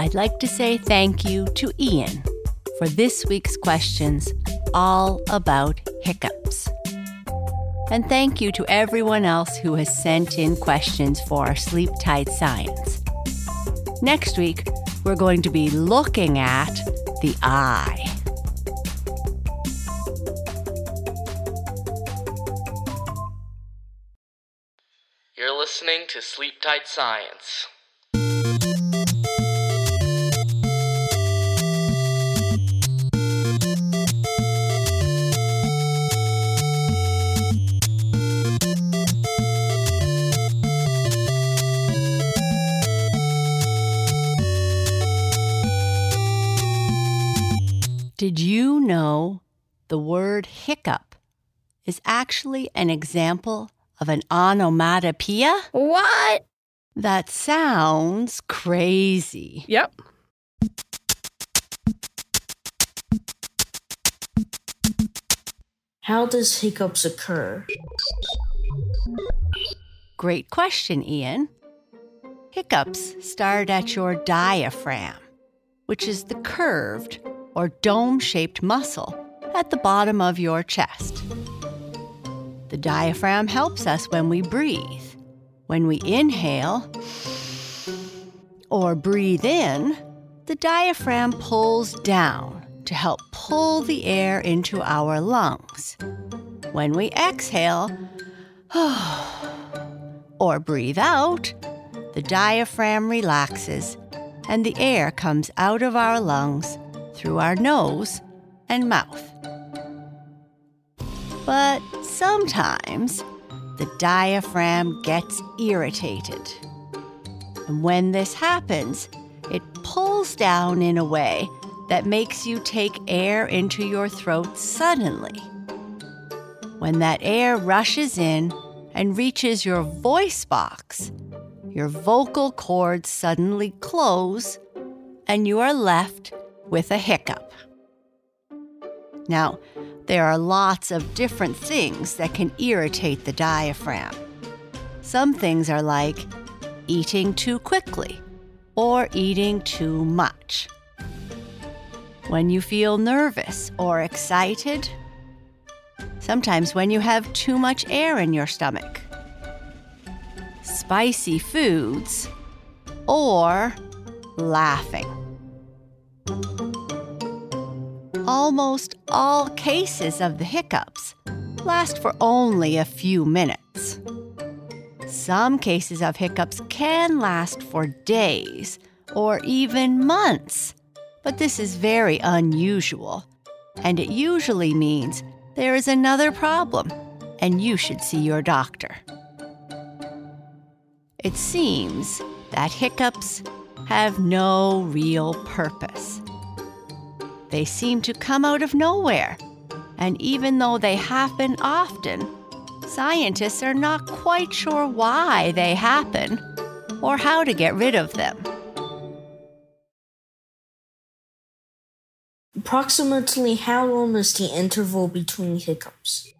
I'd like to say thank you to Ian for this week's questions all about hiccups. And thank you to everyone else who has sent in questions for our Sleep Tight Science. Next week, we're going to be looking at the eye. You're listening to Sleep Tight Science. Did you know the word hiccup is actually an example of an onomatopoeia? What? That sounds crazy. Yep. How does hiccups occur? Great question, Ian. Hiccups start at your diaphragm, which is the curved or dome shaped muscle at the bottom of your chest. The diaphragm helps us when we breathe. When we inhale or breathe in, the diaphragm pulls down to help pull the air into our lungs. When we exhale or breathe out, the diaphragm relaxes and the air comes out of our lungs through our nose and mouth. But sometimes the diaphragm gets irritated. And when this happens, it pulls down in a way that makes you take air into your throat suddenly. When that air rushes in and reaches your voice box, your vocal cords suddenly close and you are left with a hiccup. Now, there are lots of different things that can irritate the diaphragm. Some things are like eating too quickly or eating too much. When you feel nervous or excited, sometimes when you have too much air in your stomach, spicy foods, or laughing. Almost all cases of the hiccups last for only a few minutes. Some cases of hiccups can last for days or even months, but this is very unusual, and it usually means there is another problem and you should see your doctor. It seems that hiccups have no real purpose. They seem to come out of nowhere, and even though they happen often, scientists are not quite sure why they happen or how to get rid of them. Approximately how long is the interval between hiccups?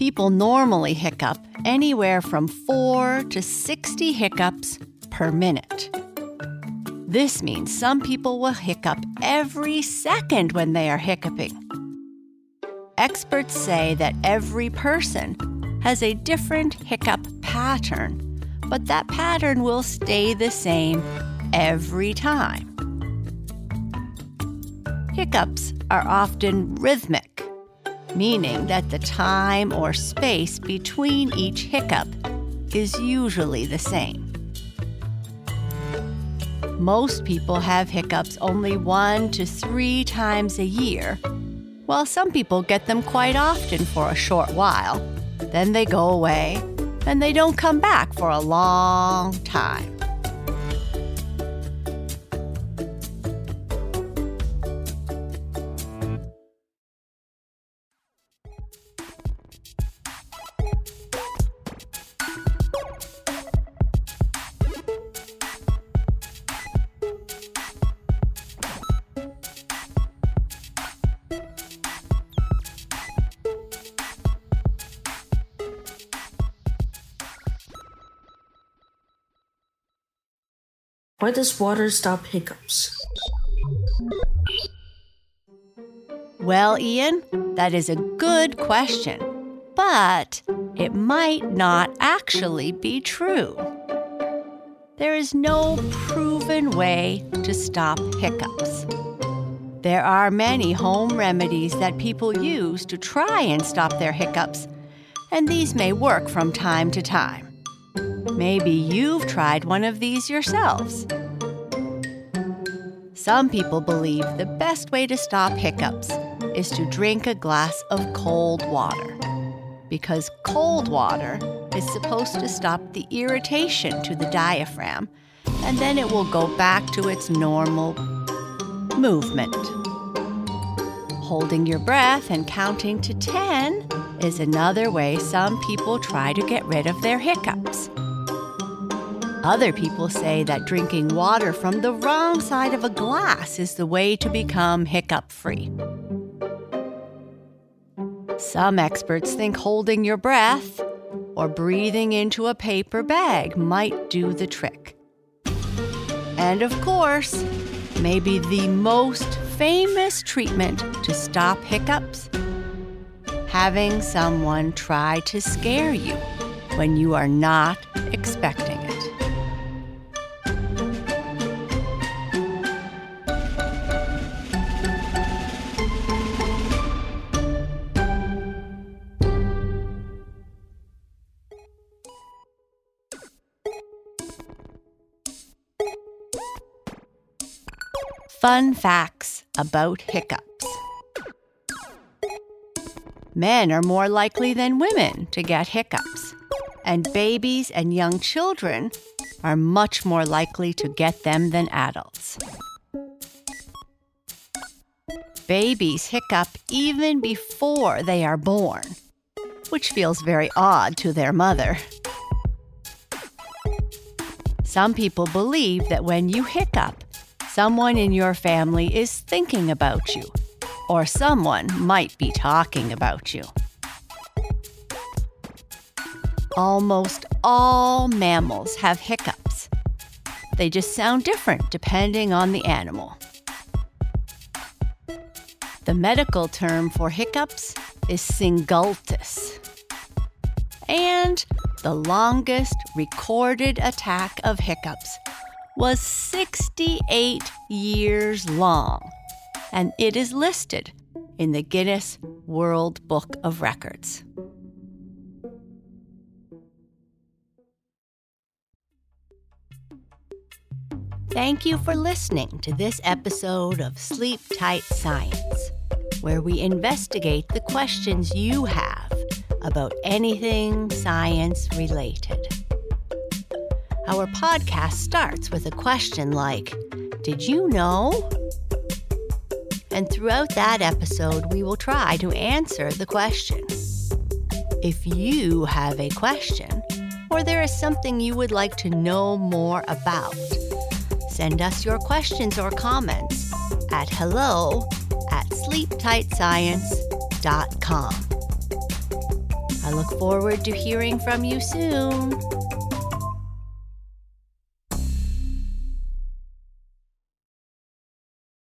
People normally hiccup anywhere from 4 to 60 hiccups per minute. This means some people will hiccup every second when they are hiccuping. Experts say that every person has a different hiccup pattern, but that pattern will stay the same every time. Hiccups are often rhythmic, meaning that the time or space between each hiccup is usually the same. Most people have hiccups only one to three times a year, while some people get them quite often for a short while. Then they go away and they don't come back for a long time. Why does water stop hiccups? Well, Ian, that is a good question, but it might not actually be true. There is no proven way to stop hiccups. There are many home remedies that people use to try and stop their hiccups, and these may work from time to time. Maybe you've tried one of these yourselves. Some people believe the best way to stop hiccups is to drink a glass of cold water because cold water is supposed to stop the irritation to the diaphragm and then it will go back to its normal movement. Holding your breath and counting to 10 is another way some people try to get rid of their hiccups. Other people say that drinking water from the wrong side of a glass is the way to become hiccup free. Some experts think holding your breath or breathing into a paper bag might do the trick. And of course, maybe the most famous treatment to stop hiccups having someone try to scare you when you are not expecting Fun facts about hiccups. Men are more likely than women to get hiccups, and babies and young children are much more likely to get them than adults. Babies hiccup even before they are born, which feels very odd to their mother. Some people believe that when you hiccup, someone in your family is thinking about you, or someone might be talking about you. Almost all mammals have hiccups. They just sound different depending on the animal. The medical term for hiccups is singultus. And the longest recorded attack of hiccups was 68 years long, and it is listed in the Guinness World Book of Records. Thank you for listening to this episode of Sleep Tight Science, where we investigate the questions you have about anything science related. Our podcast starts with a question like, Did you know? And throughout that episode, we will try to answer the question. If you have a question, or there is something you would like to know more about, send us your questions or comments at hello at sleeptightscience.com. I look forward to hearing from you soon.